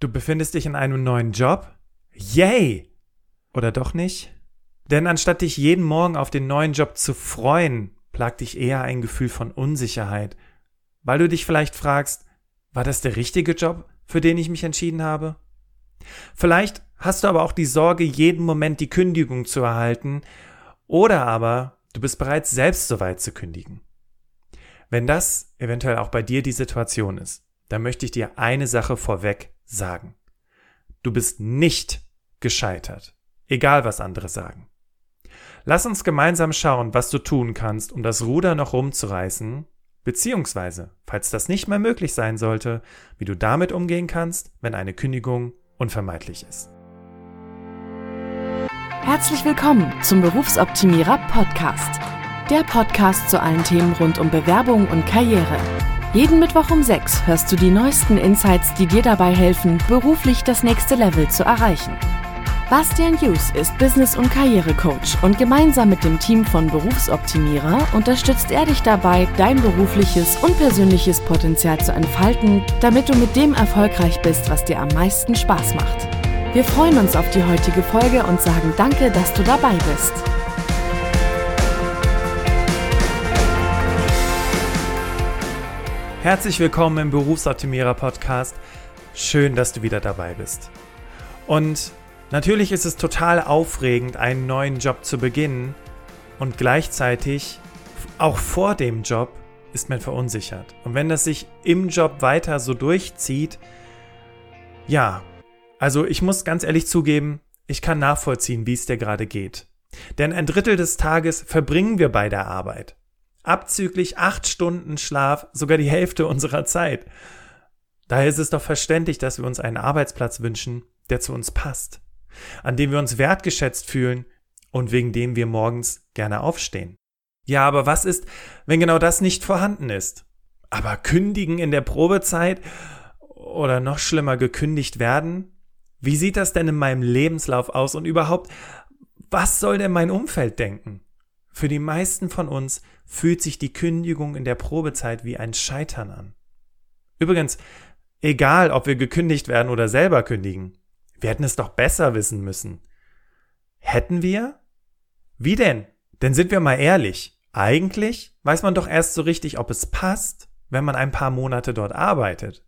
Du befindest dich in einem neuen Job? Yay! Oder doch nicht? Denn anstatt dich jeden Morgen auf den neuen Job zu freuen, plagt dich eher ein Gefühl von Unsicherheit, weil du dich vielleicht fragst, war das der richtige Job, für den ich mich entschieden habe? Vielleicht hast du aber auch die Sorge, jeden Moment die Kündigung zu erhalten, oder aber du bist bereits selbst soweit zu kündigen. Wenn das eventuell auch bei dir die Situation ist, dann möchte ich dir eine Sache vorweg sagen. Du bist nicht gescheitert, egal was andere sagen. Lass uns gemeinsam schauen, was du tun kannst, um das Ruder noch rumzureißen, beziehungsweise, falls das nicht mehr möglich sein sollte, wie du damit umgehen kannst, wenn eine Kündigung unvermeidlich ist. Herzlich willkommen zum Berufsoptimierer Podcast. Der Podcast zu allen Themen rund um Bewerbung und Karriere. Jeden Mittwoch um 6 hörst du die neuesten Insights, die dir dabei helfen, beruflich das nächste Level zu erreichen. Bastian Hughes ist Business- und Karrierecoach und gemeinsam mit dem Team von Berufsoptimierer unterstützt er dich dabei, dein berufliches und persönliches Potenzial zu entfalten, damit du mit dem erfolgreich bist, was dir am meisten Spaß macht. Wir freuen uns auf die heutige Folge und sagen danke, dass du dabei bist. Herzlich willkommen im Berufsoptimierer Podcast. Schön, dass du wieder dabei bist. Und Natürlich ist es total aufregend, einen neuen Job zu beginnen und gleichzeitig, auch vor dem Job, ist man verunsichert. Und wenn das sich im Job weiter so durchzieht, ja, also ich muss ganz ehrlich zugeben, ich kann nachvollziehen, wie es dir gerade geht. Denn ein Drittel des Tages verbringen wir bei der Arbeit. Abzüglich acht Stunden Schlaf, sogar die Hälfte unserer Zeit. Daher ist es doch verständlich, dass wir uns einen Arbeitsplatz wünschen, der zu uns passt an dem wir uns wertgeschätzt fühlen und wegen dem wir morgens gerne aufstehen. Ja, aber was ist, wenn genau das nicht vorhanden ist? Aber kündigen in der Probezeit oder noch schlimmer gekündigt werden? Wie sieht das denn in meinem Lebenslauf aus und überhaupt, was soll denn mein Umfeld denken? Für die meisten von uns fühlt sich die Kündigung in der Probezeit wie ein Scheitern an. Übrigens, egal ob wir gekündigt werden oder selber kündigen, wir hätten es doch besser wissen müssen. Hätten wir? Wie denn? Denn sind wir mal ehrlich. Eigentlich weiß man doch erst so richtig, ob es passt, wenn man ein paar Monate dort arbeitet.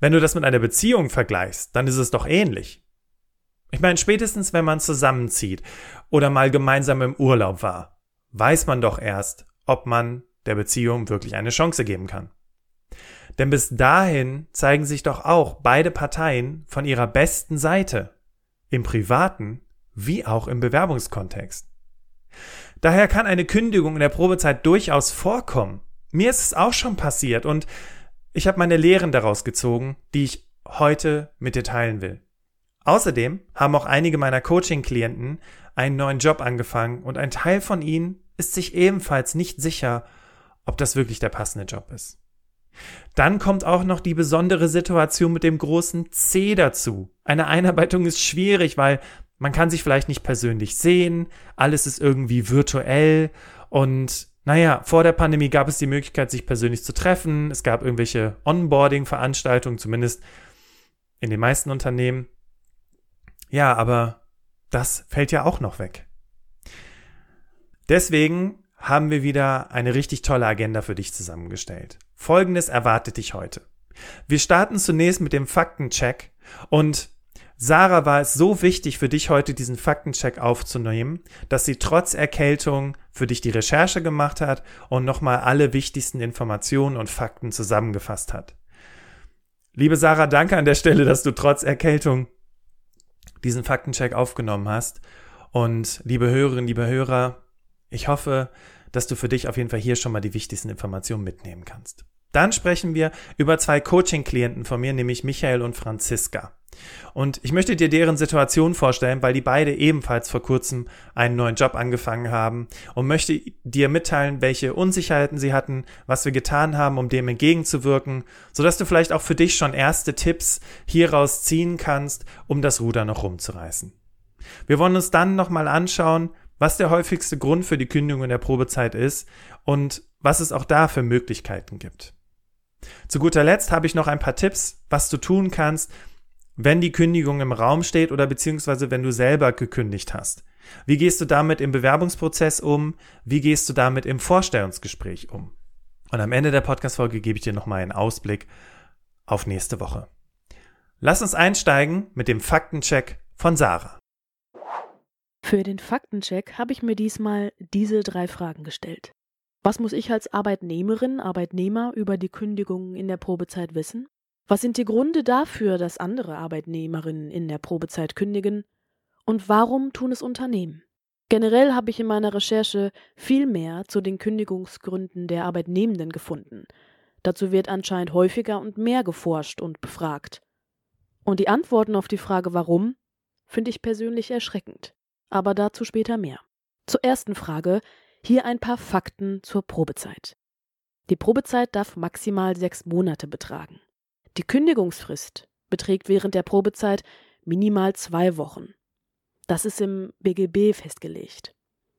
Wenn du das mit einer Beziehung vergleichst, dann ist es doch ähnlich. Ich meine, spätestens wenn man zusammenzieht oder mal gemeinsam im Urlaub war, weiß man doch erst, ob man der Beziehung wirklich eine Chance geben kann. Denn bis dahin zeigen sich doch auch beide Parteien von ihrer besten Seite, im privaten wie auch im Bewerbungskontext. Daher kann eine Kündigung in der Probezeit durchaus vorkommen. Mir ist es auch schon passiert und ich habe meine Lehren daraus gezogen, die ich heute mit dir teilen will. Außerdem haben auch einige meiner Coaching-Klienten einen neuen Job angefangen und ein Teil von ihnen ist sich ebenfalls nicht sicher, ob das wirklich der passende Job ist. Dann kommt auch noch die besondere Situation mit dem großen C dazu. Eine Einarbeitung ist schwierig, weil man kann sich vielleicht nicht persönlich sehen, alles ist irgendwie virtuell und naja, vor der Pandemie gab es die Möglichkeit, sich persönlich zu treffen. Es gab irgendwelche Onboarding-Veranstaltungen, zumindest in den meisten Unternehmen. Ja, aber das fällt ja auch noch weg. Deswegen haben wir wieder eine richtig tolle Agenda für dich zusammengestellt. Folgendes erwartet dich heute. Wir starten zunächst mit dem Faktencheck und Sarah war es so wichtig für dich heute diesen Faktencheck aufzunehmen, dass sie trotz Erkältung für dich die Recherche gemacht hat und nochmal alle wichtigsten Informationen und Fakten zusammengefasst hat. Liebe Sarah, danke an der Stelle, dass du trotz Erkältung diesen Faktencheck aufgenommen hast. Und liebe Hörerinnen, liebe Hörer, ich hoffe, dass du für dich auf jeden Fall hier schon mal die wichtigsten Informationen mitnehmen kannst. Dann sprechen wir über zwei Coaching-Klienten von mir, nämlich Michael und Franziska. Und ich möchte dir deren Situation vorstellen, weil die beide ebenfalls vor kurzem einen neuen Job angefangen haben und möchte dir mitteilen, welche Unsicherheiten sie hatten, was wir getan haben, um dem entgegenzuwirken, sodass du vielleicht auch für dich schon erste Tipps hieraus ziehen kannst, um das Ruder noch rumzureißen. Wir wollen uns dann nochmal anschauen, was der häufigste Grund für die Kündigung in der Probezeit ist und was es auch da für Möglichkeiten gibt. Zu guter Letzt habe ich noch ein paar Tipps, was du tun kannst, wenn die Kündigung im Raum steht oder beziehungsweise wenn du selber gekündigt hast? Wie gehst du damit im Bewerbungsprozess um? Wie gehst du damit im Vorstellungsgespräch um? Und am Ende der Podcast-Folge gebe ich dir nochmal einen Ausblick auf nächste Woche. Lass uns einsteigen mit dem Faktencheck von Sarah. Für den Faktencheck habe ich mir diesmal diese drei Fragen gestellt. Was muss ich als Arbeitnehmerin, Arbeitnehmer über die Kündigungen in der Probezeit wissen? Was sind die Gründe dafür, dass andere Arbeitnehmerinnen in der Probezeit kündigen? Und warum tun es Unternehmen? Generell habe ich in meiner Recherche viel mehr zu den Kündigungsgründen der Arbeitnehmenden gefunden. Dazu wird anscheinend häufiger und mehr geforscht und befragt. Und die Antworten auf die Frage warum finde ich persönlich erschreckend. Aber dazu später mehr. Zur ersten Frage hier ein paar Fakten zur Probezeit. Die Probezeit darf maximal sechs Monate betragen. Die Kündigungsfrist beträgt während der Probezeit minimal zwei Wochen. Das ist im BGB festgelegt.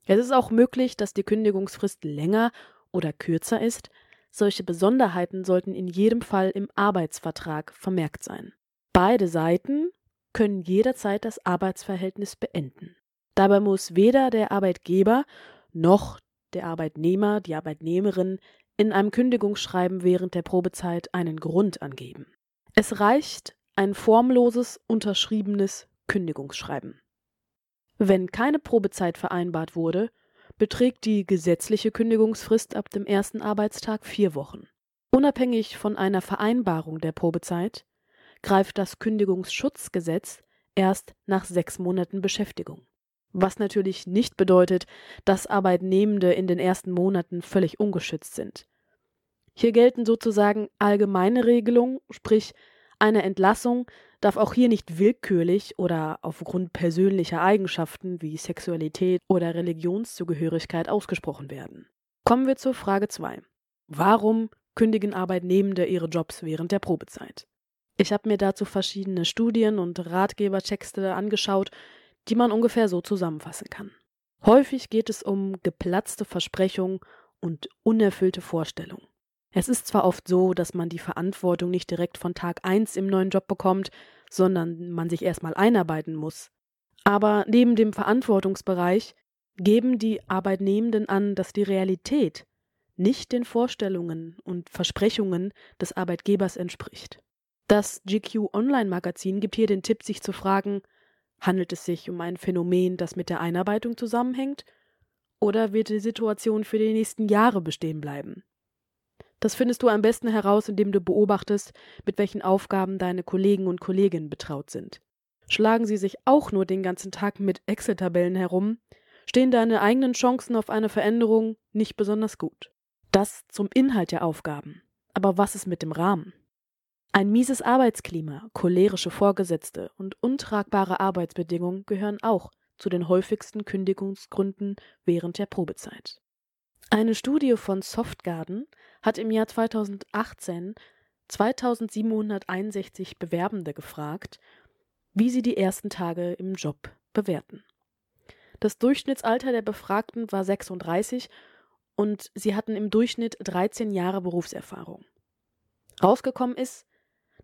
Es ist auch möglich, dass die Kündigungsfrist länger oder kürzer ist. Solche Besonderheiten sollten in jedem Fall im Arbeitsvertrag vermerkt sein. Beide Seiten können jederzeit das Arbeitsverhältnis beenden. Dabei muss weder der Arbeitgeber noch der Arbeitnehmer, die Arbeitnehmerin in einem Kündigungsschreiben während der Probezeit einen Grund angeben. Es reicht ein formloses, unterschriebenes Kündigungsschreiben. Wenn keine Probezeit vereinbart wurde, beträgt die gesetzliche Kündigungsfrist ab dem ersten Arbeitstag vier Wochen. Unabhängig von einer Vereinbarung der Probezeit greift das Kündigungsschutzgesetz erst nach sechs Monaten Beschäftigung. Was natürlich nicht bedeutet, dass Arbeitnehmende in den ersten Monaten völlig ungeschützt sind. Hier gelten sozusagen allgemeine Regelungen, sprich eine Entlassung darf auch hier nicht willkürlich oder aufgrund persönlicher Eigenschaften wie Sexualität oder Religionszugehörigkeit ausgesprochen werden. Kommen wir zur Frage 2. Warum kündigen Arbeitnehmende ihre Jobs während der Probezeit? Ich habe mir dazu verschiedene Studien und Ratgebertexte angeschaut, die man ungefähr so zusammenfassen kann. Häufig geht es um geplatzte Versprechungen und unerfüllte Vorstellungen. Es ist zwar oft so, dass man die Verantwortung nicht direkt von Tag 1 im neuen Job bekommt, sondern man sich erstmal einarbeiten muss. Aber neben dem Verantwortungsbereich geben die Arbeitnehmenden an, dass die Realität nicht den Vorstellungen und Versprechungen des Arbeitgebers entspricht. Das GQ Online Magazin gibt hier den Tipp, sich zu fragen, handelt es sich um ein Phänomen, das mit der Einarbeitung zusammenhängt, oder wird die Situation für die nächsten Jahre bestehen bleiben? Das findest du am besten heraus, indem du beobachtest, mit welchen Aufgaben deine Kollegen und Kolleginnen betraut sind. Schlagen sie sich auch nur den ganzen Tag mit Excel-Tabellen herum, stehen deine eigenen Chancen auf eine Veränderung nicht besonders gut. Das zum Inhalt der Aufgaben. Aber was ist mit dem Rahmen? Ein mieses Arbeitsklima, cholerische Vorgesetzte und untragbare Arbeitsbedingungen gehören auch zu den häufigsten Kündigungsgründen während der Probezeit. Eine Studie von Softgarden hat im Jahr 2018 2761 Bewerbende gefragt, wie sie die ersten Tage im Job bewerten. Das Durchschnittsalter der Befragten war 36 und sie hatten im Durchschnitt 13 Jahre Berufserfahrung. Rausgekommen ist,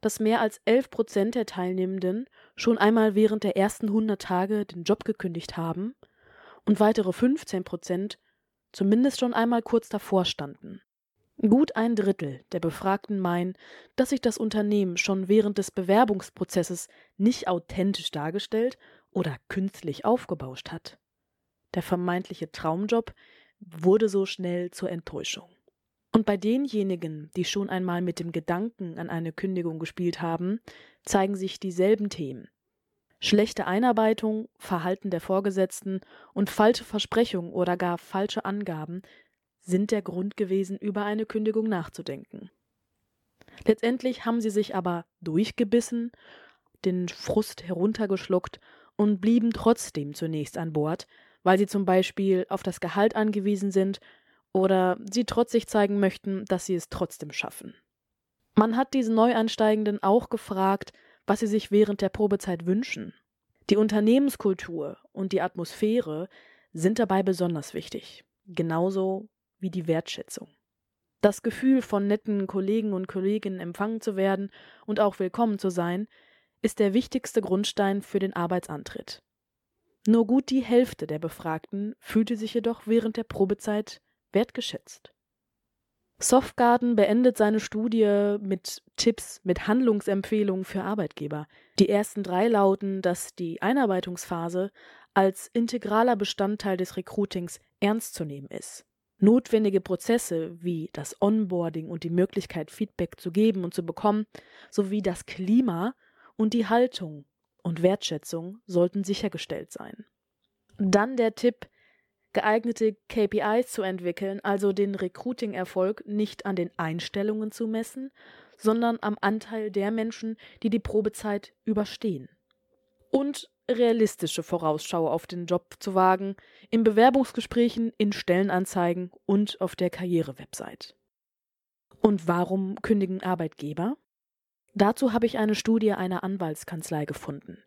dass mehr als 11 Prozent der Teilnehmenden schon einmal während der ersten 100 Tage den Job gekündigt haben und weitere 15 Prozent zumindest schon einmal kurz davor standen. Gut ein Drittel der Befragten meinen, dass sich das Unternehmen schon während des Bewerbungsprozesses nicht authentisch dargestellt oder künstlich aufgebauscht hat. Der vermeintliche Traumjob wurde so schnell zur Enttäuschung. Und bei denjenigen, die schon einmal mit dem Gedanken an eine Kündigung gespielt haben, zeigen sich dieselben Themen. Schlechte Einarbeitung, Verhalten der Vorgesetzten und falsche Versprechungen oder gar falsche Angaben sind der Grund gewesen, über eine Kündigung nachzudenken. Letztendlich haben sie sich aber durchgebissen, den Frust heruntergeschluckt und blieben trotzdem zunächst an Bord, weil sie zum Beispiel auf das Gehalt angewiesen sind oder sie trotzig zeigen möchten, dass sie es trotzdem schaffen. Man hat diese Neueinsteigenden auch gefragt, was sie sich während der Probezeit wünschen. Die Unternehmenskultur und die Atmosphäre sind dabei besonders wichtig, genauso wie die Wertschätzung. Das Gefühl, von netten Kollegen und Kolleginnen empfangen zu werden und auch willkommen zu sein, ist der wichtigste Grundstein für den Arbeitsantritt. Nur gut die Hälfte der Befragten fühlte sich jedoch während der Probezeit wertgeschätzt. Softgarden beendet seine Studie mit Tipps, mit Handlungsempfehlungen für Arbeitgeber. Die ersten drei lauten, dass die Einarbeitungsphase als integraler Bestandteil des Recruitings ernst zu nehmen ist. Notwendige Prozesse wie das Onboarding und die Möglichkeit, Feedback zu geben und zu bekommen, sowie das Klima und die Haltung und Wertschätzung sollten sichergestellt sein. Dann der Tipp, geeignete KPIs zu entwickeln, also den Recruiting-Erfolg nicht an den Einstellungen zu messen, sondern am Anteil der Menschen, die die Probezeit überstehen. Und realistische Vorausschau auf den Job zu wagen, in Bewerbungsgesprächen, in Stellenanzeigen und auf der Karrierewebsite. Und warum kündigen Arbeitgeber? Dazu habe ich eine Studie einer Anwaltskanzlei gefunden.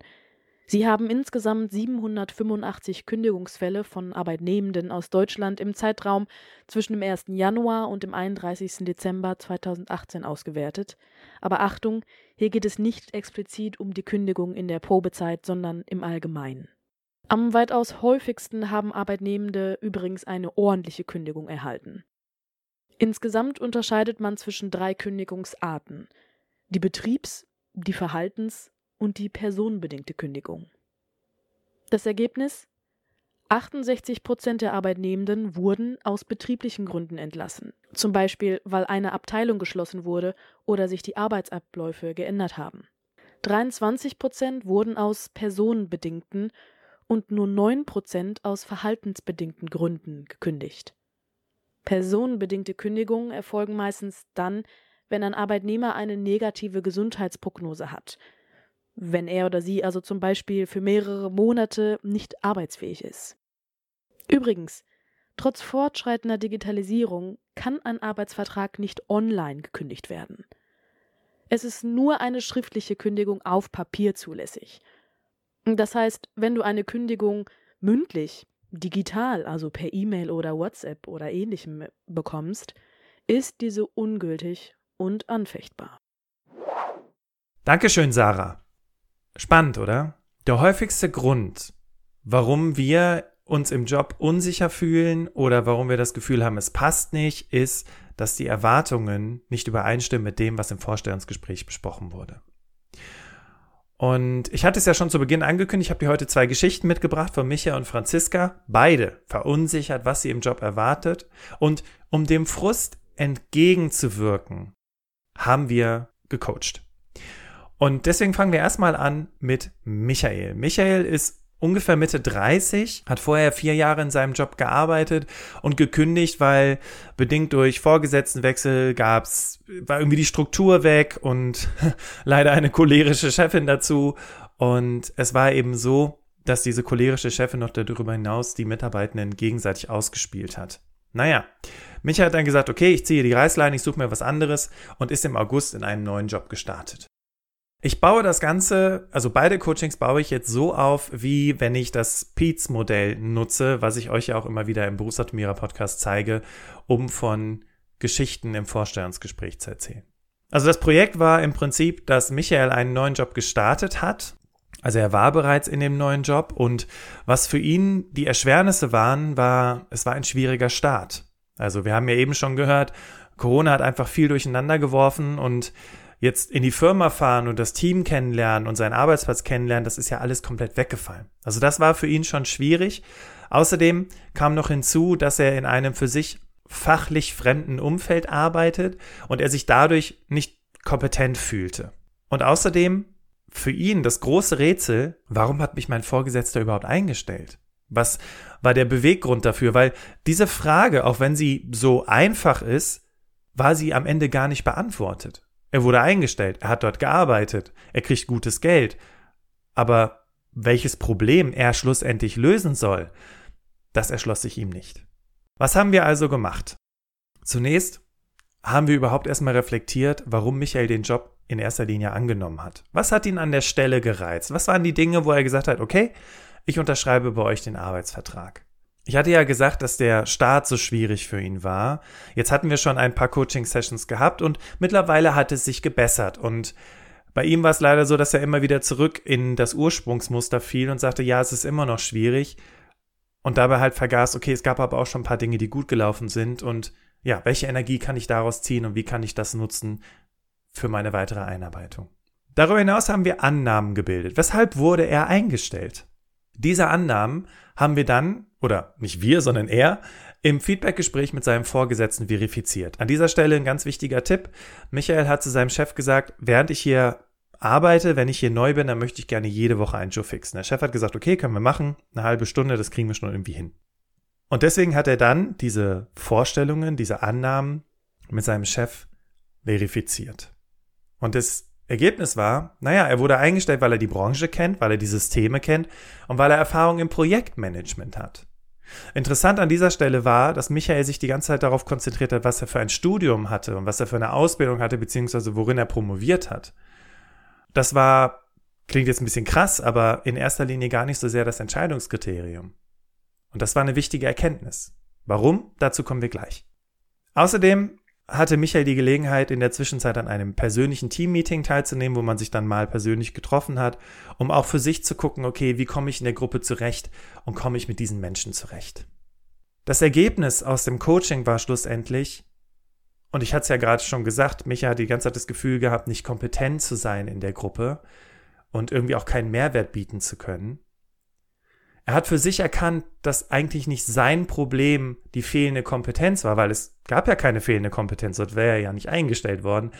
Sie haben insgesamt 785 Kündigungsfälle von Arbeitnehmenden aus Deutschland im Zeitraum zwischen dem 1. Januar und dem 31. Dezember 2018 ausgewertet. Aber Achtung, hier geht es nicht explizit um die Kündigung in der Probezeit, sondern im Allgemeinen. Am weitaus häufigsten haben Arbeitnehmende übrigens eine ordentliche Kündigung erhalten. Insgesamt unterscheidet man zwischen drei Kündigungsarten die Betriebs-, die Verhaltens- und die personenbedingte Kündigung. Das Ergebnis? 68 Prozent der Arbeitnehmenden wurden aus betrieblichen Gründen entlassen, zum Beispiel weil eine Abteilung geschlossen wurde oder sich die Arbeitsabläufe geändert haben. 23 Prozent wurden aus personenbedingten und nur 9 Prozent aus verhaltensbedingten Gründen gekündigt. Personenbedingte Kündigungen erfolgen meistens dann, wenn ein Arbeitnehmer eine negative Gesundheitsprognose hat, wenn er oder sie also zum Beispiel für mehrere Monate nicht arbeitsfähig ist. Übrigens, trotz fortschreitender Digitalisierung kann ein Arbeitsvertrag nicht online gekündigt werden. Es ist nur eine schriftliche Kündigung auf Papier zulässig. Das heißt, wenn du eine Kündigung mündlich, digital, also per E-Mail oder WhatsApp oder ähnlichem bekommst, ist diese ungültig und anfechtbar. Dankeschön, Sarah. Spannend, oder? Der häufigste Grund, warum wir uns im Job unsicher fühlen oder warum wir das Gefühl haben, es passt nicht, ist, dass die Erwartungen nicht übereinstimmen mit dem, was im Vorstellungsgespräch besprochen wurde. Und ich hatte es ja schon zu Beginn angekündigt, ich habe dir heute zwei Geschichten mitgebracht von Micha und Franziska, beide verunsichert, was sie im Job erwartet. Und um dem Frust entgegenzuwirken, haben wir gecoacht. Und deswegen fangen wir erstmal an mit Michael. Michael ist ungefähr Mitte 30, hat vorher vier Jahre in seinem Job gearbeitet und gekündigt, weil bedingt durch Vorgesetztenwechsel gab's, war irgendwie die Struktur weg und leider eine cholerische Chefin dazu. Und es war eben so, dass diese cholerische Chefin noch darüber hinaus die Mitarbeitenden gegenseitig ausgespielt hat. Naja, Micha hat dann gesagt, okay, ich ziehe die Reißleine, ich suche mir was anderes und ist im August in einen neuen Job gestartet. Ich baue das Ganze, also beide Coachings baue ich jetzt so auf, wie wenn ich das Peets-Modell nutze, was ich euch ja auch immer wieder im Berufsoptimierer Podcast zeige, um von Geschichten im Vorstellungsgespräch zu erzählen. Also das Projekt war im Prinzip, dass Michael einen neuen Job gestartet hat. Also er war bereits in dem neuen Job und was für ihn die Erschwernisse waren, war, es war ein schwieriger Start. Also wir haben ja eben schon gehört, Corona hat einfach viel durcheinander geworfen und jetzt in die Firma fahren und das Team kennenlernen und seinen Arbeitsplatz kennenlernen, das ist ja alles komplett weggefallen. Also das war für ihn schon schwierig. Außerdem kam noch hinzu, dass er in einem für sich fachlich fremden Umfeld arbeitet und er sich dadurch nicht kompetent fühlte. Und außerdem für ihn das große Rätsel, warum hat mich mein Vorgesetzter überhaupt eingestellt? Was war der Beweggrund dafür? Weil diese Frage, auch wenn sie so einfach ist, war sie am Ende gar nicht beantwortet. Er wurde eingestellt, er hat dort gearbeitet, er kriegt gutes Geld. Aber welches Problem er schlussendlich lösen soll, das erschloss sich ihm nicht. Was haben wir also gemacht? Zunächst haben wir überhaupt erstmal reflektiert, warum Michael den Job in erster Linie angenommen hat. Was hat ihn an der Stelle gereizt? Was waren die Dinge, wo er gesagt hat, okay, ich unterschreibe bei euch den Arbeitsvertrag? Ich hatte ja gesagt, dass der Start so schwierig für ihn war. Jetzt hatten wir schon ein paar Coaching-Sessions gehabt und mittlerweile hat es sich gebessert. Und Bei ihm war es leider so, dass er immer wieder zurück in das Ursprungsmuster fiel und sagte, ja, es ist immer noch schwierig. Und dabei halt vergaß, okay, es gab aber auch schon ein paar Dinge, die gut gelaufen sind. Und ja, welche Energie kann ich daraus ziehen und wie kann ich das nutzen für meine weitere Einarbeitung? Darüber hinaus haben wir Annahmen gebildet. Weshalb wurde er eingestellt? Diese Annahmen haben wir dann, oder nicht wir, sondern er, im Feedbackgespräch mit seinem Vorgesetzten verifiziert. An dieser Stelle ein ganz wichtiger Tipp. Michael hat zu seinem Chef gesagt, während ich hier arbeite, wenn ich hier neu bin, dann möchte ich gerne jede Woche einen Joe fixen. Der Chef hat gesagt, okay, können wir machen, eine halbe Stunde, das kriegen wir schon irgendwie hin. Und deswegen hat er dann diese Vorstellungen, diese Annahmen mit seinem Chef verifiziert. Und das Ergebnis war, naja, er wurde eingestellt, weil er die Branche kennt, weil er die Systeme kennt und weil er Erfahrung im Projektmanagement hat. Interessant an dieser Stelle war, dass Michael sich die ganze Zeit darauf konzentriert hat, was er für ein Studium hatte und was er für eine Ausbildung hatte, beziehungsweise worin er promoviert hat. Das war, klingt jetzt ein bisschen krass, aber in erster Linie gar nicht so sehr das Entscheidungskriterium. Und das war eine wichtige Erkenntnis. Warum? Dazu kommen wir gleich. Außerdem hatte Michael die Gelegenheit, in der Zwischenzeit an einem persönlichen Teammeeting teilzunehmen, wo man sich dann mal persönlich getroffen hat, um auch für sich zu gucken, okay, wie komme ich in der Gruppe zurecht und komme ich mit diesen Menschen zurecht. Das Ergebnis aus dem Coaching war schlussendlich, und ich hatte es ja gerade schon gesagt, Michael hat die ganze Zeit das Gefühl gehabt, nicht kompetent zu sein in der Gruppe und irgendwie auch keinen Mehrwert bieten zu können. Er hat für sich erkannt, dass eigentlich nicht sein Problem die fehlende Kompetenz war, weil es gab ja keine fehlende Kompetenz, dort wäre er ja nicht eingestellt worden,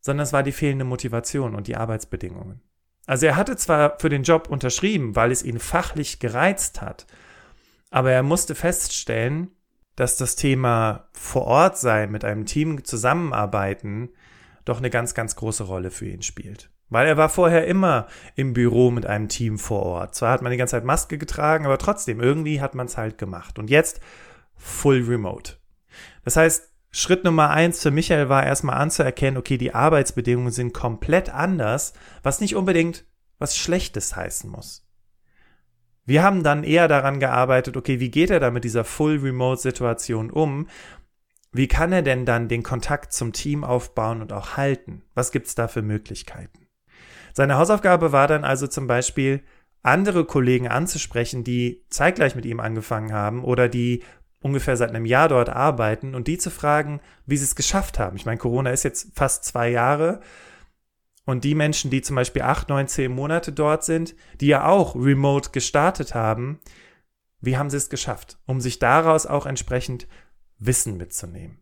sondern es war die fehlende Motivation und die Arbeitsbedingungen. Also er hatte zwar für den Job unterschrieben, weil es ihn fachlich gereizt hat, aber er musste feststellen, dass das Thema vor Ort sein, mit einem Team zusammenarbeiten, doch eine ganz, ganz große Rolle für ihn spielt. Weil er war vorher immer im Büro mit einem Team vor Ort. Zwar hat man die ganze Zeit Maske getragen, aber trotzdem, irgendwie hat man es halt gemacht. Und jetzt full remote. Das heißt, Schritt Nummer eins für Michael war erstmal anzuerkennen, okay, die Arbeitsbedingungen sind komplett anders, was nicht unbedingt was Schlechtes heißen muss. Wir haben dann eher daran gearbeitet, okay, wie geht er da mit dieser Full Remote Situation um? Wie kann er denn dann den Kontakt zum Team aufbauen und auch halten? Was gibt's da für Möglichkeiten? Seine Hausaufgabe war dann also zum Beispiel, andere Kollegen anzusprechen, die zeitgleich mit ihm angefangen haben oder die ungefähr seit einem Jahr dort arbeiten und die zu fragen, wie sie es geschafft haben. Ich meine, Corona ist jetzt fast zwei Jahre und die Menschen, die zum Beispiel acht, neun, zehn Monate dort sind, die ja auch remote gestartet haben, wie haben sie es geschafft, um sich daraus auch entsprechend Wissen mitzunehmen.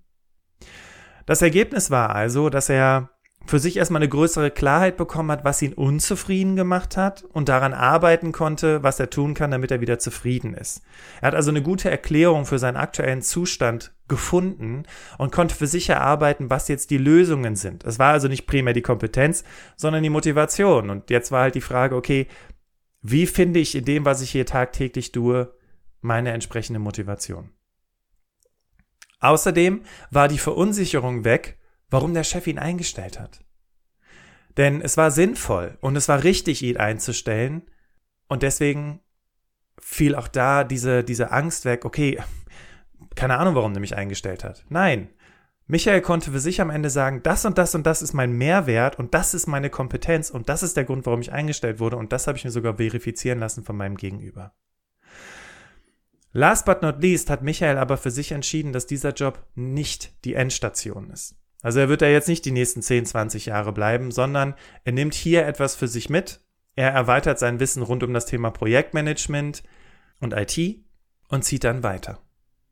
Das Ergebnis war also, dass er für sich erstmal eine größere Klarheit bekommen hat, was ihn unzufrieden gemacht hat und daran arbeiten konnte, was er tun kann, damit er wieder zufrieden ist. Er hat also eine gute Erklärung für seinen aktuellen Zustand gefunden und konnte für sich erarbeiten, was jetzt die Lösungen sind. Es war also nicht primär die Kompetenz, sondern die Motivation. Und jetzt war halt die Frage, okay, wie finde ich in dem, was ich hier tagtäglich tue, meine entsprechende Motivation? Außerdem war die Verunsicherung weg, warum der Chef ihn eingestellt hat. Denn es war sinnvoll und es war richtig, ihn einzustellen. Und deswegen fiel auch da diese, diese Angst weg, okay, keine Ahnung, warum er mich eingestellt hat. Nein. Michael konnte für sich am Ende sagen, das und das und das ist mein Mehrwert und das ist meine Kompetenz und das ist der Grund, warum ich eingestellt wurde und das habe ich mir sogar verifizieren lassen von meinem Gegenüber. Last but not least hat Michael aber für sich entschieden, dass dieser Job nicht die Endstation ist. Also er wird da jetzt nicht die nächsten 10, 20 Jahre bleiben, sondern er nimmt hier etwas für sich mit. Er erweitert sein Wissen rund um das Thema Projektmanagement und IT und zieht dann weiter.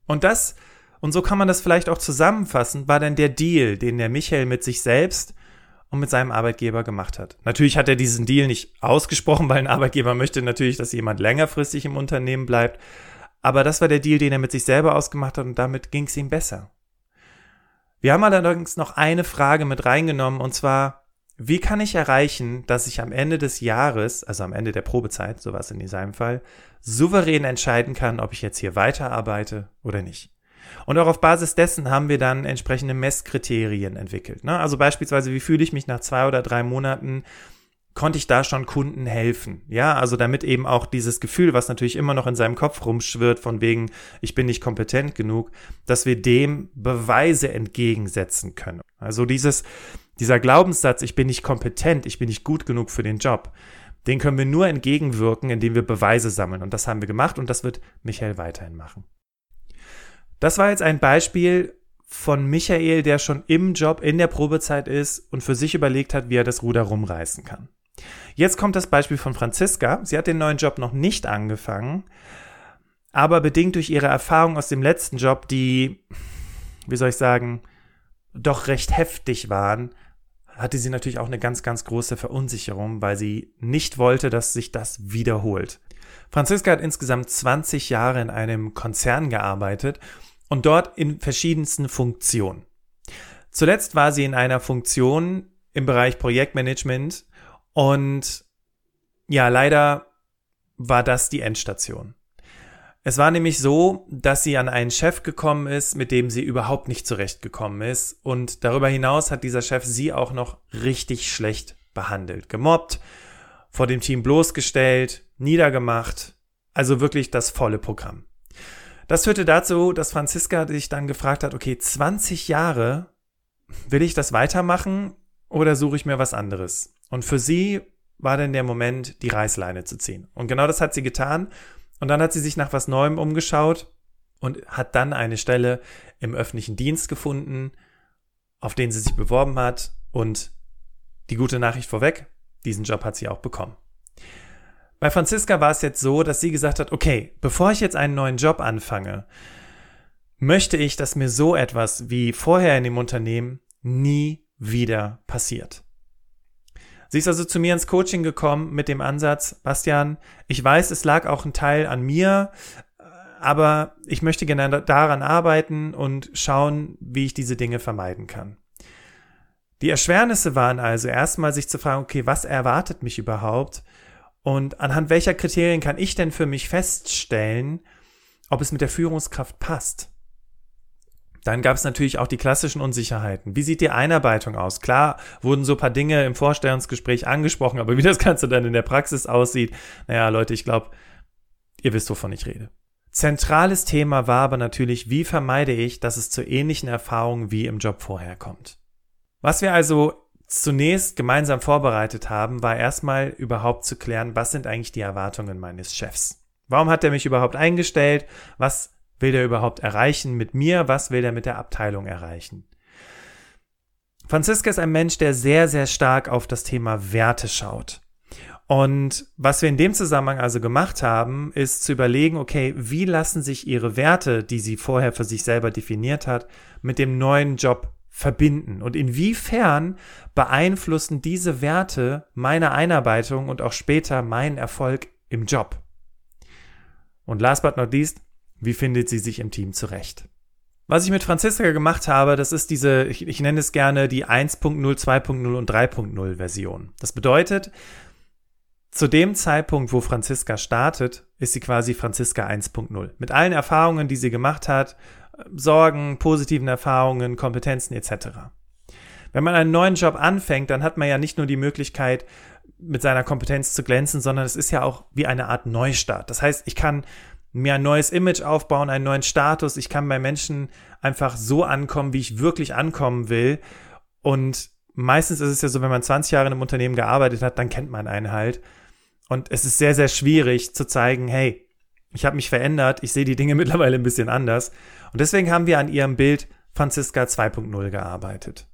Und das, und so kann man das vielleicht auch zusammenfassen, war dann der Deal, den der Michael mit sich selbst und mit seinem Arbeitgeber gemacht hat. Natürlich hat er diesen Deal nicht ausgesprochen, weil ein Arbeitgeber möchte natürlich, dass jemand längerfristig im Unternehmen bleibt. Aber das war der Deal, den er mit sich selber ausgemacht hat und damit ging es ihm besser. Wir haben allerdings noch eine Frage mit reingenommen und zwar, wie kann ich erreichen, dass ich am Ende des Jahres, also am Ende der Probezeit, so war es in seinem Fall, souverän entscheiden kann, ob ich jetzt hier weiterarbeite oder nicht. Und auch auf Basis dessen haben wir dann entsprechende Messkriterien entwickelt. Ne? Also beispielsweise, wie fühle ich mich nach zwei oder drei Monaten konnte ich da schon Kunden helfen. Ja, also damit eben auch dieses Gefühl, was natürlich immer noch in seinem Kopf rumschwirrt, von wegen, ich bin nicht kompetent genug, dass wir dem Beweise entgegensetzen können. Also dieses, Dieser Glaubenssatz, ich bin nicht kompetent, ich bin nicht gut genug für den Job, den können wir nur entgegenwirken, indem wir Beweise sammeln. Und das haben wir gemacht und das wird Michael weiterhin machen. Das war jetzt ein Beispiel von Michael, der schon im Job in der Probezeit ist und für sich überlegt hat, wie er das Ruder rumreißen kann. Jetzt kommt das Beispiel von Franziska. Sie hat den neuen Job noch nicht angefangen, aber bedingt durch ihre Erfahrung aus dem letzten Job, die, wie soll ich sagen, doch recht heftig waren, hatte sie natürlich auch eine ganz, ganz große Verunsicherung, weil sie nicht wollte, dass sich das wiederholt. Franziska hat insgesamt 20 Jahre in einem Konzern gearbeitet und dort in verschiedensten Funktionen. Zuletzt war sie in einer Funktion im Bereich Projektmanagement und ja, leider war das die Endstation. Es war nämlich so, dass sie an einen Chef gekommen ist, mit dem sie überhaupt nicht zurechtgekommen ist. Und darüber hinaus hat dieser Chef sie auch noch richtig schlecht behandelt, gemobbt, vor dem Team bloßgestellt, niedergemacht. Also wirklich das volle Programm. Das führte dazu, dass Franziska sich dann gefragt hat, okay, 20 Jahre, will ich das weitermachen oder suche ich mir was anderes? Und für sie war dann der Moment, die Reißleine zu ziehen. Und genau das hat sie getan. Und dann hat sie sich nach was Neuem umgeschaut und hat dann eine Stelle im öffentlichen Dienst gefunden, auf den sie sich beworben hat. Und die gute Nachricht vorweg, diesen Job hat sie auch bekommen. Bei Franziska war es jetzt so, dass sie gesagt hat, okay, bevor ich jetzt einen neuen Job anfange, möchte ich, dass mir so etwas wie vorher in dem Unternehmen nie wieder passiert. Sie ist also zu mir ins Coaching gekommen mit dem Ansatz, Bastian, ich weiß, es lag auch ein Teil an mir, aber ich möchte gerne daran arbeiten und schauen, wie ich diese Dinge vermeiden kann. Die Erschwernisse waren also erstmal sich zu fragen, okay, was erwartet mich überhaupt? Und anhand welcher Kriterien kann ich denn für mich feststellen, ob es mit der Führungskraft passt? Dann gab es natürlich auch die klassischen Unsicherheiten. Wie sieht die Einarbeitung aus? Klar wurden so paar Dinge im Vorstellungsgespräch angesprochen, aber wie das Ganze dann in der Praxis aussieht, naja, Leute, ich glaube, ihr wisst, wovon ich rede. Zentrales Thema war aber natürlich, wie vermeide ich, dass es zu ähnlichen Erfahrungen wie im Job vorher kommt. Was wir also zunächst gemeinsam vorbereitet haben, war erstmal überhaupt zu klären, was sind eigentlich die Erwartungen meines Chefs? Warum hat er mich überhaupt eingestellt? Was will er überhaupt erreichen mit mir? Was will er mit der Abteilung erreichen? Franziska ist ein Mensch, der sehr, sehr stark auf das Thema Werte schaut. Und was wir in dem Zusammenhang also gemacht haben, ist zu überlegen, okay, wie lassen sich ihre Werte, die sie vorher für sich selber definiert hat, mit dem neuen Job verbinden? Und inwiefern beeinflussen diese Werte meine Einarbeitung und auch später meinen Erfolg im Job? Und last but not least, wie findet sie sich im Team zurecht? Was ich mit Franziska gemacht habe, das ist diese, ich, ich nenne es gerne die 1.0, 2.0 und 3.0 Version. Das bedeutet, zu dem Zeitpunkt, wo Franziska startet, ist sie quasi Franziska 1.0. Mit allen Erfahrungen, die sie gemacht hat, Sorgen, positiven Erfahrungen, Kompetenzen etc. Wenn man einen neuen Job anfängt, dann hat man ja nicht nur die Möglichkeit, mit seiner Kompetenz zu glänzen, sondern es ist ja auch wie eine Art Neustart. Das heißt, ich kann mir ein neues Image aufbauen, einen neuen Status. Ich kann bei Menschen einfach so ankommen, wie ich wirklich ankommen will. Und meistens ist es ja so, wenn man 20 Jahre in einem Unternehmen gearbeitet hat, dann kennt man einen halt. Und es ist sehr, sehr schwierig zu zeigen, hey, ich habe mich verändert, ich sehe die Dinge mittlerweile ein bisschen anders. Und deswegen haben wir an ihrem Bild Franziska 2.0 gearbeitet.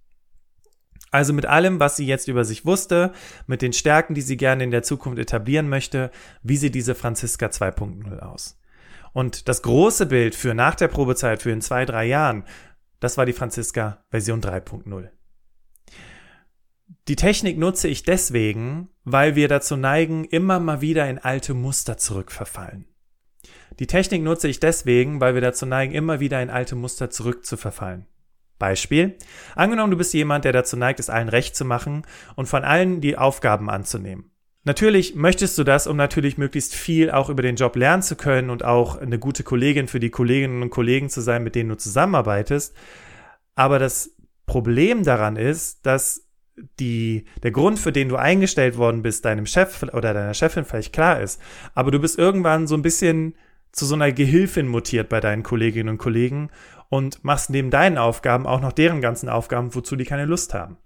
Also mit allem, was sie jetzt über sich wusste, mit den Stärken, die sie gerne in der Zukunft etablieren möchte, wie sieht diese Franziska 2.0 aus? Und das große Bild für nach der Probezeit, für in zwei, drei Jahren, das war die Franziska Version 3.0. Die Technik nutze ich deswegen, weil wir dazu neigen, immer mal wieder in alte Muster zurückverfallen. Die Technik nutze ich deswegen, weil wir dazu neigen, immer wieder in alte Muster zurückzuverfallen. Beispiel. Angenommen, du bist jemand, der dazu neigt, es allen recht zu machen und von allen die Aufgaben anzunehmen. Natürlich möchtest du das, um natürlich möglichst viel auch über den Job lernen zu können und auch eine gute Kollegin für die Kolleginnen und Kollegen zu sein, mit denen du zusammenarbeitest. Aber das Problem daran ist, dass die, der Grund, für den du eingestellt worden bist, deinem Chef oder deiner Chefin vielleicht klar ist. Aber du bist irgendwann so ein bisschen zu so einer Gehilfin mutiert bei deinen Kolleginnen und Kollegen und machst neben deinen Aufgaben auch noch deren ganzen Aufgaben, wozu die keine Lust haben.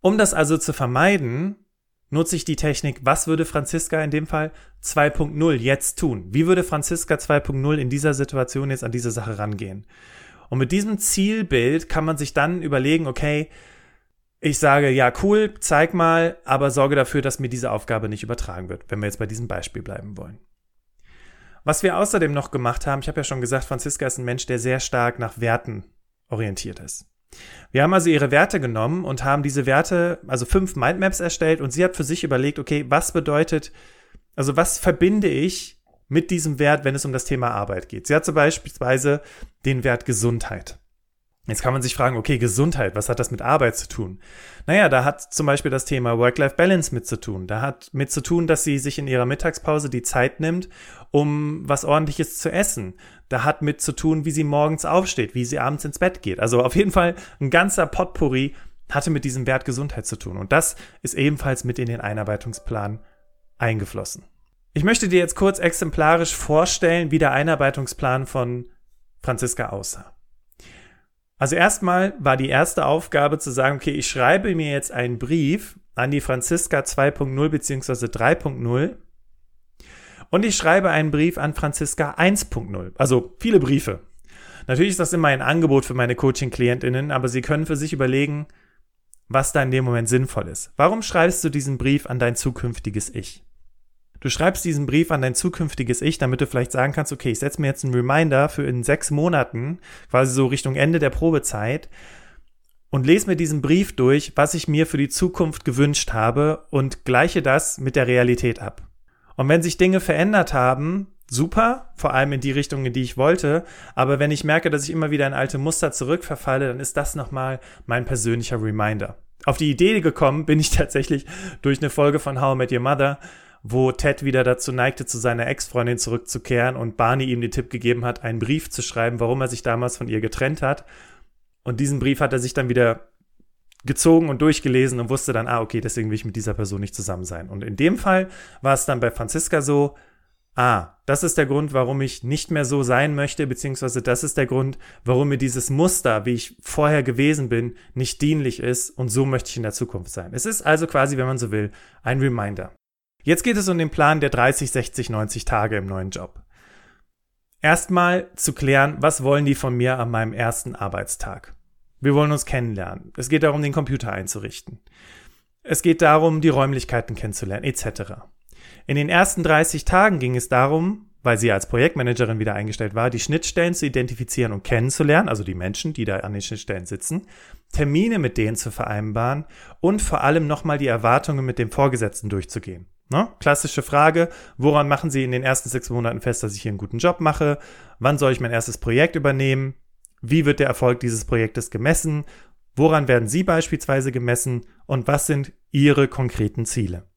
Um das also zu vermeiden, nutze ich die Technik, was würde Franziska in dem Fall 2.0 jetzt tun? Wie würde Franziska 2.0 in dieser Situation jetzt an diese Sache rangehen? Und mit diesem Zielbild kann man sich dann überlegen, okay, ich sage, ja, cool, zeig mal, aber sorge dafür, dass mir diese Aufgabe nicht übertragen wird, wenn wir jetzt bei diesem Beispiel bleiben wollen. Was wir außerdem noch gemacht haben, ich habe ja schon gesagt, Franziska ist ein Mensch, der sehr stark nach Werten orientiert ist. Wir haben also ihre Werte genommen und haben diese Werte, also fünf Mindmaps erstellt und sie hat für sich überlegt, okay, was bedeutet, also was verbinde ich mit diesem Wert, wenn es um das Thema Arbeit geht? Sie hat zum Beispiel den Wert Gesundheit. Jetzt kann man sich fragen, okay, Gesundheit, was hat das mit Arbeit zu tun? Naja, da hat zum Beispiel das Thema Work-Life-Balance mit zu tun. Da hat mit zu tun, dass sie sich in ihrer Mittagspause die Zeit nimmt, um was ordentliches zu essen. Da hat mit zu tun, wie sie morgens aufsteht, wie sie abends ins Bett geht. Also auf jeden Fall ein ganzer Potpourri hatte mit diesem Wert Gesundheit zu tun. Und das ist ebenfalls mit in den Einarbeitungsplan eingeflossen. Ich möchte dir jetzt kurz exemplarisch vorstellen, wie der Einarbeitungsplan von Franziska aussah. Also erstmal war die erste Aufgabe zu sagen, okay, ich schreibe mir jetzt einen Brief an die Franziska 2.0 bzw. 3.0 und ich schreibe einen Brief an Franziska 1.0. Also viele Briefe. Natürlich ist das immer ein Angebot für meine Coaching-KlientInnen, aber sie können für sich überlegen, was da in dem Moment sinnvoll ist. Warum schreibst du diesen Brief an dein zukünftiges Ich? Du schreibst diesen Brief an dein zukünftiges Ich, damit du vielleicht sagen kannst, okay, ich setze mir jetzt einen Reminder für in sechs Monaten, quasi so Richtung Ende der Probezeit, und lese mir diesen Brief durch, was ich mir für die Zukunft gewünscht habe und gleiche das mit der Realität ab. Und wenn sich Dinge verändert haben, super, vor allem in die Richtung, in die ich wollte, aber wenn ich merke, dass ich immer wieder in alte Muster zurückverfalle, dann ist das nochmal mein persönlicher Reminder. Auf die Idee gekommen bin ich tatsächlich durch eine Folge von How I Met Your Mother, wo Ted wieder dazu neigte, zu seiner Ex-Freundin zurückzukehren und Barney ihm den Tipp gegeben hat, einen Brief zu schreiben, warum er sich damals von ihr getrennt hat. Und diesen Brief hat er sich dann wieder gezogen und durchgelesen und wusste dann, ah, okay, deswegen will ich mit dieser Person nicht zusammen sein. Und in dem Fall war es dann bei Franziska so, ah, das ist der Grund, warum ich nicht mehr so sein möchte, beziehungsweise das ist der Grund, warum mir dieses Muster, wie ich vorher gewesen bin, nicht dienlich ist und so möchte ich in der Zukunft sein. Es ist also quasi, wenn man so will, ein Reminder. Jetzt geht es um den Plan der 30, 60, 90 Tage im neuen Job. Erstmal zu klären, was wollen die von mir an meinem ersten Arbeitstag? Wir wollen uns kennenlernen. Es geht darum, den Computer einzurichten. Es geht darum, die Räumlichkeiten kennenzulernen, etc. In den ersten 30 Tagen ging es darum, weil sie als Projektmanagerin wieder eingestellt war, die Schnittstellen zu identifizieren und kennenzulernen, also die Menschen, die da an den Schnittstellen sitzen, Termine mit denen zu vereinbaren und vor allem nochmal die Erwartungen mit dem Vorgesetzten durchzugehen. Ne? Klassische Frage, woran machen Sie in den ersten sechs Monaten fest, dass ich hier einen guten Job mache? Wann soll ich mein erstes Projekt übernehmen? Wie wird der Erfolg dieses Projektes gemessen? Woran werden Sie beispielsweise gemessen? Und was sind Ihre konkreten Ziele?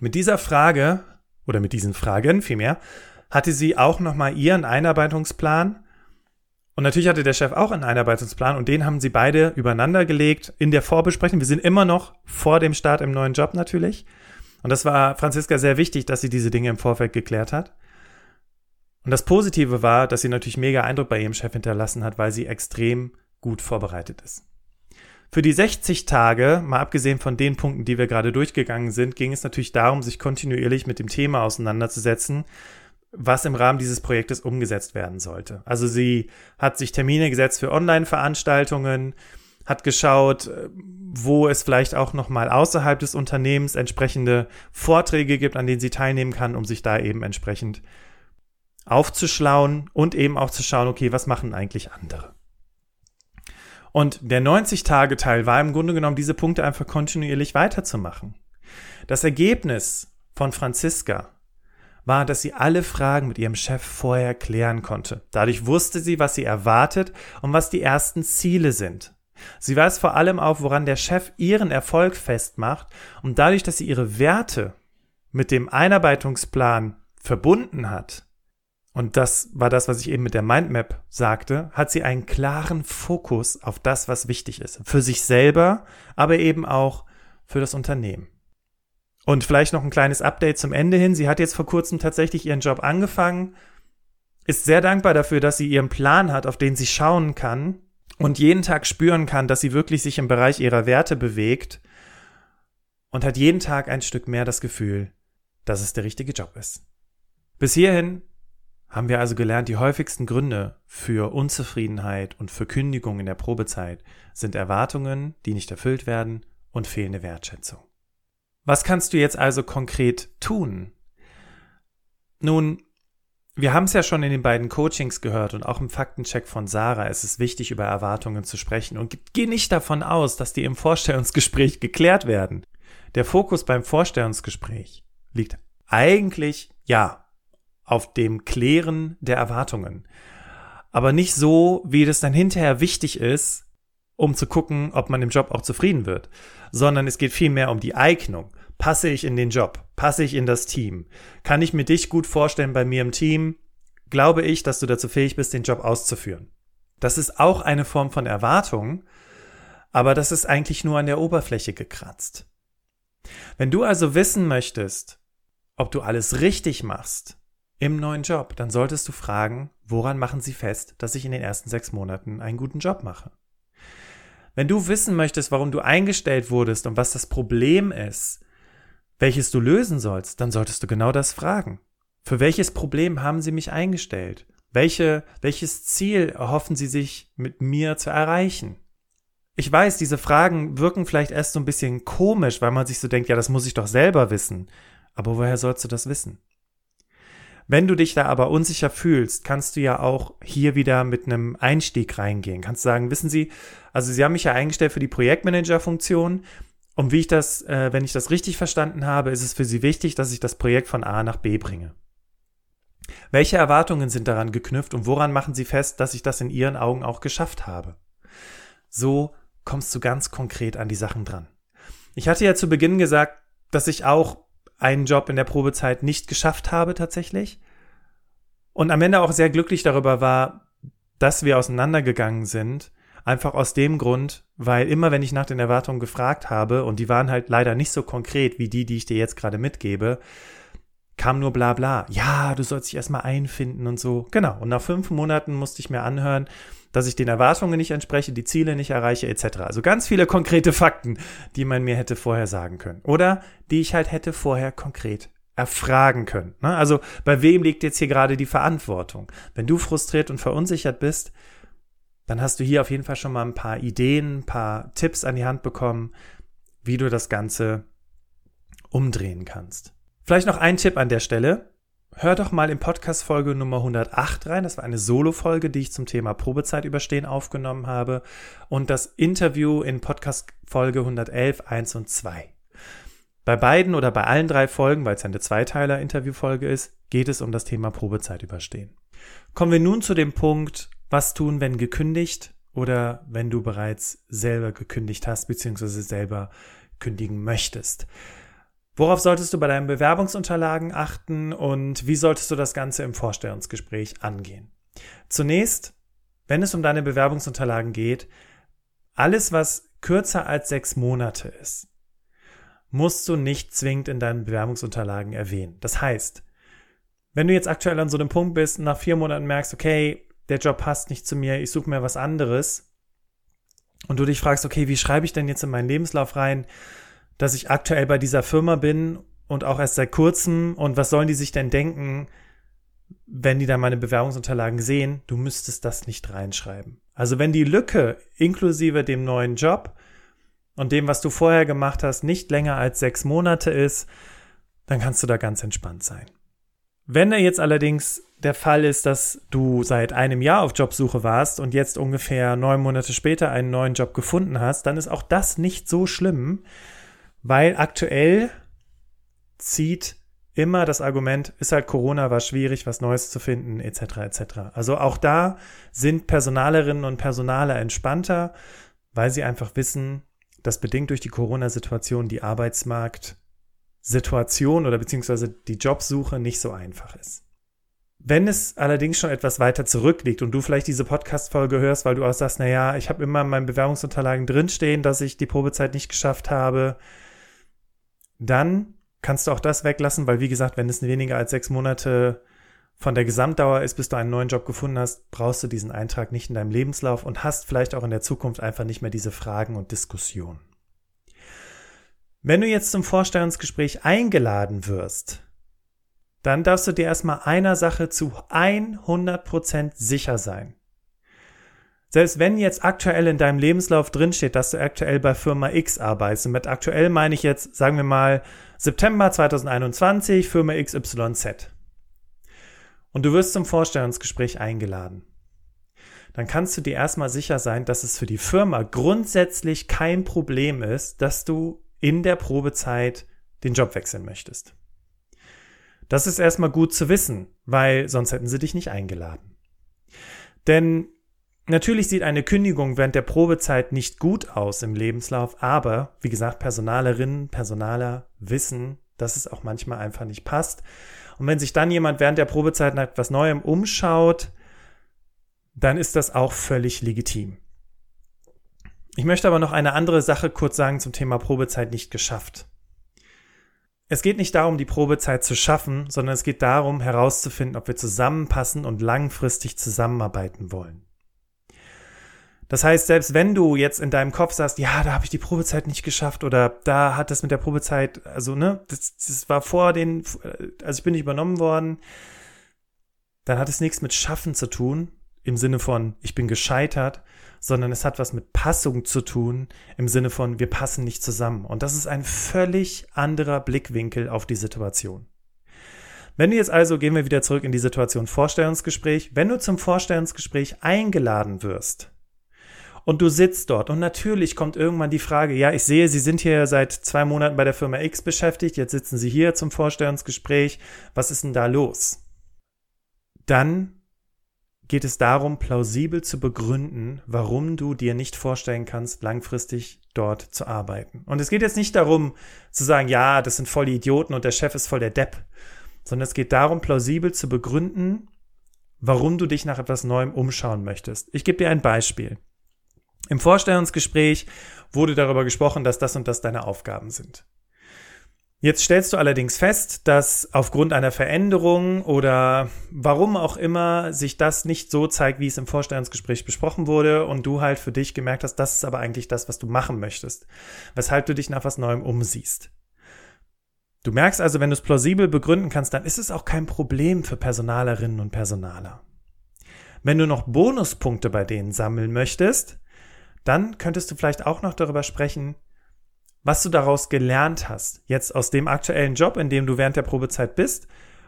Mit dieser Frage oder mit diesen Fragen vielmehr hatte sie auch nochmal ihren Einarbeitungsplan und natürlich hatte der Chef auch einen Einarbeitungsplan und den haben sie beide übereinander gelegt in der Vorbesprechung. Wir sind immer noch vor dem Start im neuen Job natürlich. Und das war Franziska sehr wichtig, dass sie diese Dinge im Vorfeld geklärt hat. Und das Positive war, dass sie natürlich mega Eindruck bei ihrem Chef hinterlassen hat, weil sie extrem gut vorbereitet ist. Für die 60 Tage, mal abgesehen von den Punkten, die wir gerade durchgegangen sind, ging es natürlich darum, sich kontinuierlich mit dem Thema auseinanderzusetzen, was im Rahmen dieses Projektes umgesetzt werden sollte. Also sie hat sich Termine gesetzt für Online-Veranstaltungen, hat geschaut, äh, wo es vielleicht auch noch mal außerhalb des Unternehmens entsprechende Vorträge gibt, an denen sie teilnehmen kann, um sich da eben entsprechend aufzuschlauen und eben auch zu schauen, okay, was machen eigentlich andere? Und der 90-Tage-Teil war im Grunde genommen, diese Punkte einfach kontinuierlich weiterzumachen. Das Ergebnis von Franziska war, dass sie alle Fragen mit ihrem Chef vorher klären konnte. Dadurch wusste sie, was sie erwartet und was die ersten Ziele sind. Sie weiß vor allem auch, woran der Chef ihren Erfolg festmacht und dadurch, dass sie ihre Werte mit dem Einarbeitungsplan verbunden hat, und das war das, was ich eben mit der Mindmap sagte, hat sie einen klaren Fokus auf das, was wichtig ist. Für sich selber, aber eben auch für das Unternehmen. Und vielleicht noch ein kleines Update zum Ende hin. Sie hat jetzt vor kurzem tatsächlich ihren Job angefangen, ist sehr dankbar dafür, dass sie ihren Plan hat, auf den sie schauen kann und jeden Tag spüren kann, dass sie wirklich sich im Bereich ihrer Werte bewegt und hat jeden Tag ein Stück mehr das Gefühl, dass es der richtige Job ist. Bis hierhin haben wir also gelernt, die häufigsten Gründe für Unzufriedenheit und für Kündigung in der Probezeit sind Erwartungen, die nicht erfüllt werden und fehlende Wertschätzung. Was kannst du jetzt also konkret tun? Nun, wir haben es ja schon in den beiden Coachings gehört und auch im Faktencheck von Sarah. Es ist wichtig, über Erwartungen zu sprechen und geh nicht davon aus, dass die im Vorstellungsgespräch geklärt werden. Der Fokus beim Vorstellungsgespräch liegt eigentlich, ja, auf dem Klären der Erwartungen. Aber nicht so, wie das dann hinterher wichtig ist, um zu gucken, ob man im Job auch zufrieden wird, sondern es geht vielmehr um die Eignung. Passe ich in den Job? Passe ich in das Team? Kann ich mir dich gut vorstellen bei mir im Team? Glaube ich, dass du dazu fähig bist, den Job auszuführen? Das ist auch eine Form von Erwartung, aber das ist eigentlich nur an der Oberfläche gekratzt. Wenn du also wissen möchtest, ob du alles richtig machst im neuen Job, dann solltest du fragen, woran machen sie fest, dass ich in den ersten sechs Monaten einen guten Job mache? Wenn du wissen möchtest, warum du eingestellt wurdest und was das Problem ist, welches du lösen sollst, dann solltest du genau das fragen. Für welches Problem haben sie mich eingestellt? Welche, welches Ziel erhoffen sie sich mit mir zu erreichen? Ich weiß, diese Fragen wirken vielleicht erst so ein bisschen komisch, weil man sich so denkt, ja, das muss ich doch selber wissen. Aber woher sollst du das wissen? Wenn du dich da aber unsicher fühlst, kannst du ja auch hier wieder mit einem Einstieg reingehen. Kannst sagen, wissen Sie, also Sie haben mich ja eingestellt für die Projektmanager-Funktion. Und wie ich das, äh, wenn ich das richtig verstanden habe, ist es für Sie wichtig, dass ich das Projekt von A nach B bringe. Welche Erwartungen sind daran geknüpft und woran machen Sie fest, dass ich das in Ihren Augen auch geschafft habe? So kommst du ganz konkret an die Sachen dran. Ich hatte ja zu Beginn gesagt, dass ich auch einen Job in der Probezeit nicht geschafft habe tatsächlich und am Ende auch sehr glücklich darüber war, dass wir auseinandergegangen sind Einfach aus dem Grund, weil immer wenn ich nach den Erwartungen gefragt habe, und die waren halt leider nicht so konkret wie die, die ich dir jetzt gerade mitgebe, kam nur bla bla. Ja, du sollst dich erstmal einfinden und so. Genau. Und nach fünf Monaten musste ich mir anhören, dass ich den Erwartungen nicht entspreche, die Ziele nicht erreiche, etc. Also ganz viele konkrete Fakten, die man mir hätte vorher sagen können. Oder die ich halt hätte vorher konkret erfragen können. Ne? Also bei wem liegt jetzt hier gerade die Verantwortung? Wenn du frustriert und verunsichert bist, dann hast du hier auf jeden Fall schon mal ein paar Ideen, ein paar Tipps an die Hand bekommen, wie du das Ganze umdrehen kannst. Vielleicht noch ein Tipp an der Stelle. Hör doch mal in Podcast Folge Nummer 108 rein. Das war eine Solo-Folge, die ich zum Thema Probezeit überstehen aufgenommen habe. Und das Interview in Podcast Folge 111, 1 und 2. Bei beiden oder bei allen drei Folgen, weil es eine Zweiteiler-Interviewfolge ist, geht es um das Thema Probezeit überstehen. Kommen wir nun zu dem Punkt, was tun, wenn gekündigt oder wenn du bereits selber gekündigt hast, beziehungsweise selber kündigen möchtest? Worauf solltest du bei deinen Bewerbungsunterlagen achten und wie solltest du das Ganze im Vorstellungsgespräch angehen? Zunächst, wenn es um deine Bewerbungsunterlagen geht, alles, was kürzer als sechs Monate ist, musst du nicht zwingend in deinen Bewerbungsunterlagen erwähnen. Das heißt, wenn du jetzt aktuell an so einem Punkt bist und nach vier Monaten merkst, okay, der Job passt nicht zu mir, ich suche mir was anderes. Und du dich fragst, okay, wie schreibe ich denn jetzt in meinen Lebenslauf rein, dass ich aktuell bei dieser Firma bin und auch erst seit kurzem und was sollen die sich denn denken, wenn die dann meine Bewerbungsunterlagen sehen, du müsstest das nicht reinschreiben. Also wenn die Lücke inklusive dem neuen Job und dem, was du vorher gemacht hast, nicht länger als sechs Monate ist, dann kannst du da ganz entspannt sein. Wenn er jetzt allerdings der Fall ist, dass du seit einem Jahr auf Jobsuche warst und jetzt ungefähr neun Monate später einen neuen Job gefunden hast, dann ist auch das nicht so schlimm, weil aktuell zieht immer das Argument, ist halt Corona, war schwierig, was Neues zu finden, etc. etc. Also auch da sind Personalerinnen und Personaler entspannter, weil sie einfach wissen, dass bedingt durch die Corona-Situation die Arbeitsmarktsituation oder beziehungsweise die Jobsuche nicht so einfach ist. Wenn es allerdings schon etwas weiter zurückliegt und du vielleicht diese Podcast-Folge hörst, weil du auch sagst, naja, ich habe immer in meinen Bewerbungsunterlagen drinstehen, dass ich die Probezeit nicht geschafft habe, dann kannst du auch das weglassen, weil wie gesagt, wenn es weniger als sechs Monate von der Gesamtdauer ist, bis du einen neuen Job gefunden hast, brauchst du diesen Eintrag nicht in deinem Lebenslauf und hast vielleicht auch in der Zukunft einfach nicht mehr diese Fragen und Diskussionen. Wenn du jetzt zum Vorstellungsgespräch eingeladen wirst, dann darfst du dir erstmal einer Sache zu 100% sicher sein. Selbst wenn jetzt aktuell in deinem Lebenslauf drinsteht, dass du aktuell bei Firma X arbeitest, und mit aktuell meine ich jetzt, sagen wir mal, September 2021, Firma XYZ. Und du wirst zum Vorstellungsgespräch eingeladen. Dann kannst du dir erstmal sicher sein, dass es für die Firma grundsätzlich kein Problem ist, dass du in der Probezeit den Job wechseln möchtest. Das ist erstmal gut zu wissen, weil sonst hätten sie dich nicht eingeladen. Denn Natürlich sieht eine Kündigung während der Probezeit nicht gut aus im Lebenslauf, aber wie gesagt, Personalerinnen, Personaler wissen, dass es auch manchmal einfach nicht passt. Und wenn sich dann jemand während der Probezeit nach etwas Neuem umschaut, dann ist das auch völlig legitim. Ich möchte aber noch eine andere Sache kurz sagen zum Thema Probezeit nicht geschafft. Es geht nicht darum, die Probezeit zu schaffen, sondern es geht darum, herauszufinden, ob wir zusammenpassen und langfristig zusammenarbeiten wollen. Das heißt, selbst wenn du jetzt in deinem Kopf sagst, ja, da habe ich die Probezeit nicht geschafft oder da hat das mit der Probezeit, also ne, das, das war vor den, also ich bin nicht übernommen worden, dann hat es nichts mit Schaffen zu tun, im Sinne von, ich bin gescheitert, sondern es hat was mit Passung zu tun, im Sinne von, wir passen nicht zusammen. Und das ist ein völlig anderer Blickwinkel auf die Situation. Wenn du jetzt also, gehen wir wieder zurück in die Situation Vorstellungsgespräch, wenn du zum Vorstellungsgespräch eingeladen wirst, und du sitzt dort und natürlich kommt irgendwann die Frage, ja, ich sehe, Sie sind hier seit zwei Monaten bei der Firma X beschäftigt, jetzt sitzen Sie hier zum Vorstellungsgespräch, was ist denn da los? Dann geht es darum, plausibel zu begründen, warum du dir nicht vorstellen kannst, langfristig dort zu arbeiten. Und es geht jetzt nicht darum zu sagen, ja, das sind voll Idioten und der Chef ist voll der Depp, sondern es geht darum, plausibel zu begründen, warum du dich nach etwas Neuem umschauen möchtest. Ich gebe dir ein Beispiel. Im Vorstellungsgespräch wurde darüber gesprochen, dass das und das deine Aufgaben sind. Jetzt stellst du allerdings fest, dass aufgrund einer Veränderung oder warum auch immer sich das nicht so zeigt, wie es im Vorstellungsgespräch besprochen wurde und du halt für dich gemerkt hast, das ist aber eigentlich das, was du machen möchtest, weshalb du dich nach was Neuem umsiehst. Du merkst also, wenn du es plausibel begründen kannst, dann ist es auch kein Problem für Personalerinnen und Personaler. Wenn du noch Bonuspunkte bei denen sammeln möchtest, dann könntest du vielleicht auch noch darüber sprechen, was du daraus gelernt hast, jetzt aus dem aktuellen Job, in dem du während der Probezeit bist,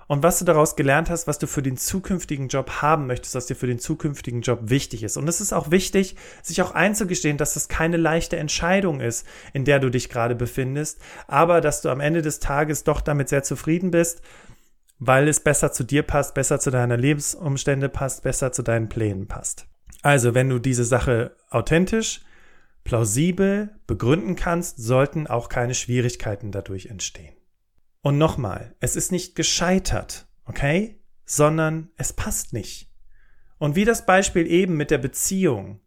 und was du daraus gelernt hast, was du für den zukünftigen Job haben möchtest, was dir für den zukünftigen Job wichtig ist. Und es ist auch wichtig, sich auch einzugestehen, dass es keine leichte Entscheidung ist, in der du dich gerade befindest, aber dass du am Ende des Tages doch damit sehr zufrieden bist, weil es besser zu dir passt, besser zu deiner Lebensumstände passt, besser zu deinen Plänen passt. Also, wenn du diese Sache authentisch, plausibel begründen kannst, sollten auch keine Schwierigkeiten dadurch entstehen. Und nochmal, es ist nicht gescheitert, okay? Sondern es passt nicht. Und wie das Beispiel eben mit der Beziehung.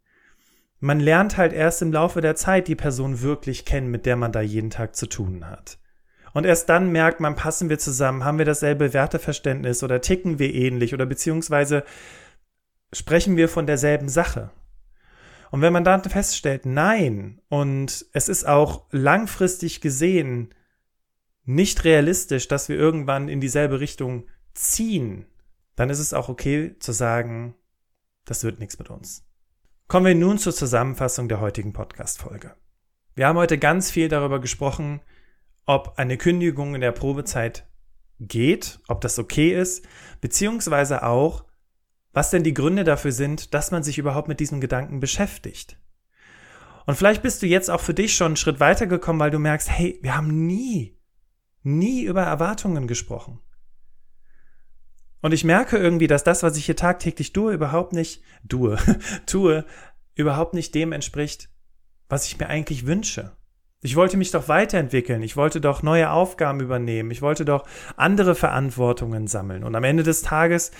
Man lernt halt erst im Laufe der Zeit die Person wirklich kennen, mit der man da jeden Tag zu tun hat. Und erst dann merkt man, passen wir zusammen, haben wir dasselbe Werteverständnis oder ticken wir ähnlich oder beziehungsweise sprechen wir von derselben Sache. Und wenn man dann feststellt, nein, und es ist auch langfristig gesehen nicht realistisch, dass wir irgendwann in dieselbe Richtung ziehen, dann ist es auch okay zu sagen, das wird nichts mit uns. Kommen wir nun zur Zusammenfassung der heutigen Podcast-Folge. Wir haben heute ganz viel darüber gesprochen, ob eine Kündigung in der Probezeit geht, ob das okay ist, beziehungsweise auch, was denn die Gründe dafür sind, dass man sich überhaupt mit diesem Gedanken beschäftigt. Und vielleicht bist du jetzt auch für dich schon einen Schritt weiter gekommen, weil du merkst, hey, wir haben nie, nie über Erwartungen gesprochen. Und ich merke irgendwie, dass das, was ich hier tagtäglich tue, überhaupt nicht, tue, tue, überhaupt nicht dem entspricht, was ich mir eigentlich wünsche. Ich wollte mich doch weiterentwickeln, ich wollte doch neue Aufgaben übernehmen, ich wollte doch andere Verantwortungen sammeln. Und am Ende des Tages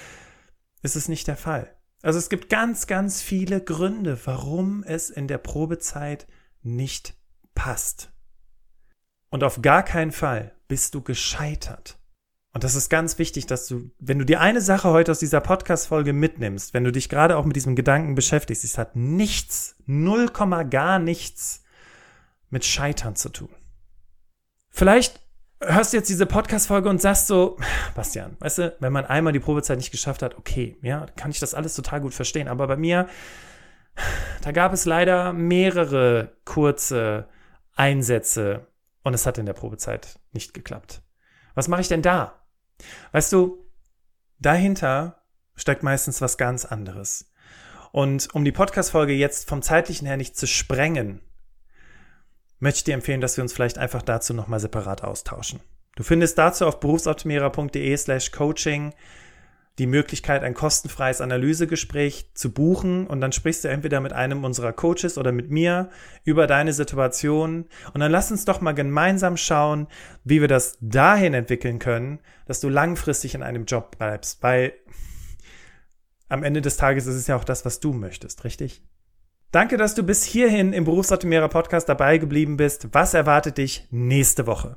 ist es nicht der Fall. Also es gibt ganz, ganz viele Gründe, warum es in der Probezeit nicht passt. Und auf gar keinen Fall bist du gescheitert. Und das ist ganz wichtig, dass du, wenn du dir eine Sache heute aus dieser Podcast-Folge mitnimmst, wenn du dich gerade auch mit diesem Gedanken beschäftigst, es hat nichts, null Komma gar nichts mit Scheitern zu tun. Vielleicht hörst du jetzt diese Podcast-Folge und sagst so, Bastian, weißt du, wenn man einmal die Probezeit nicht geschafft hat, okay, ja, kann ich das alles total gut verstehen. Aber bei mir, da gab es leider mehrere kurze Einsätze und es hat in der Probezeit nicht geklappt. Was mache ich denn da? Weißt du, dahinter steckt meistens was ganz anderes. Und um die Podcast-Folge jetzt vom zeitlichen her nicht zu sprengen, möchte ich dir empfehlen, dass wir uns vielleicht einfach dazu nochmal separat austauschen. Du findest dazu auf berufsoptimierer.de slash coaching die Möglichkeit, ein kostenfreies Analysegespräch zu buchen und dann sprichst du entweder mit einem unserer Coaches oder mit mir über deine Situation und dann lass uns doch mal gemeinsam schauen, wie wir das dahin entwickeln können, dass du langfristig in einem Job bleibst, weil am Ende des Tages ist es ja auch das, was du möchtest, richtig? Danke, dass du bis hierhin im Berufsoptimierer Podcast dabei geblieben bist. Was erwartet dich nächste Woche?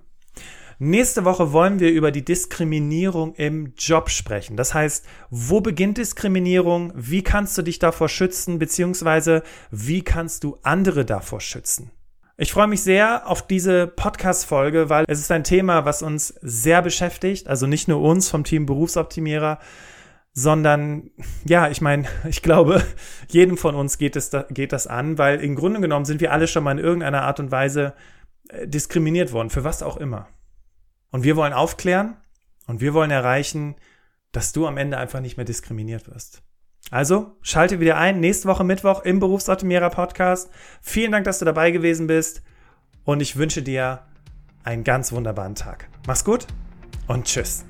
Nächste Woche wollen wir über die Diskriminierung im Job sprechen. Das heißt, wo beginnt Diskriminierung? Wie kannst du dich davor schützen? Beziehungsweise, wie kannst du andere davor schützen? Ich freue mich sehr auf diese Podcast-Folge, weil es ist ein Thema, was uns sehr beschäftigt. Also nicht nur uns vom Team Berufsoptimierer, sondern ja, ich meine, ich glaube, jedem von uns geht, es da, geht das an, weil im Grunde genommen sind wir alle schon mal in irgendeiner Art und Weise äh, diskriminiert worden, für was auch immer. Und wir wollen aufklären und wir wollen erreichen, dass du am Ende einfach nicht mehr diskriminiert wirst. Also schalte wieder ein, nächste Woche Mittwoch im Berufsoptimierer Podcast. Vielen Dank, dass du dabei gewesen bist und ich wünsche dir einen ganz wunderbaren Tag. Mach's gut und tschüss.